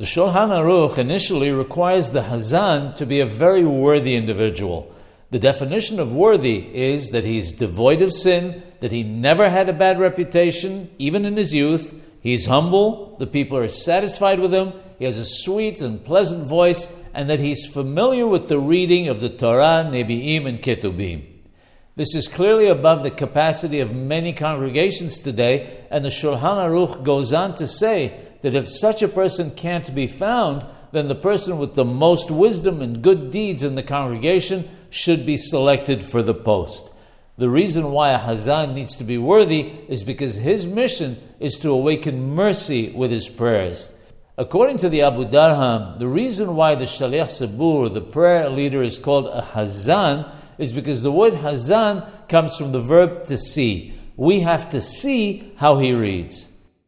The Shulchan Aruch initially requires the Hazan to be a very worthy individual. The definition of worthy is that he's devoid of sin, that he never had a bad reputation, even in his youth. He's humble, the people are satisfied with him, he has a sweet and pleasant voice, and that he's familiar with the reading of the Torah, Nebi'im, and Ketubim. This is clearly above the capacity of many congregations today, and the Shulchan Aruch goes on to say that if such a person can't be found, then the person with the most wisdom and good deeds in the congregation should be selected for the post. The reason why a Hazan needs to be worthy is because his mission is to awaken mercy with his prayers. According to the Abudarham, the reason why the Shaliach Sibbur, the prayer leader, is called a Hazan is because the word Hazan comes from the verb to see. We have to see how he reads.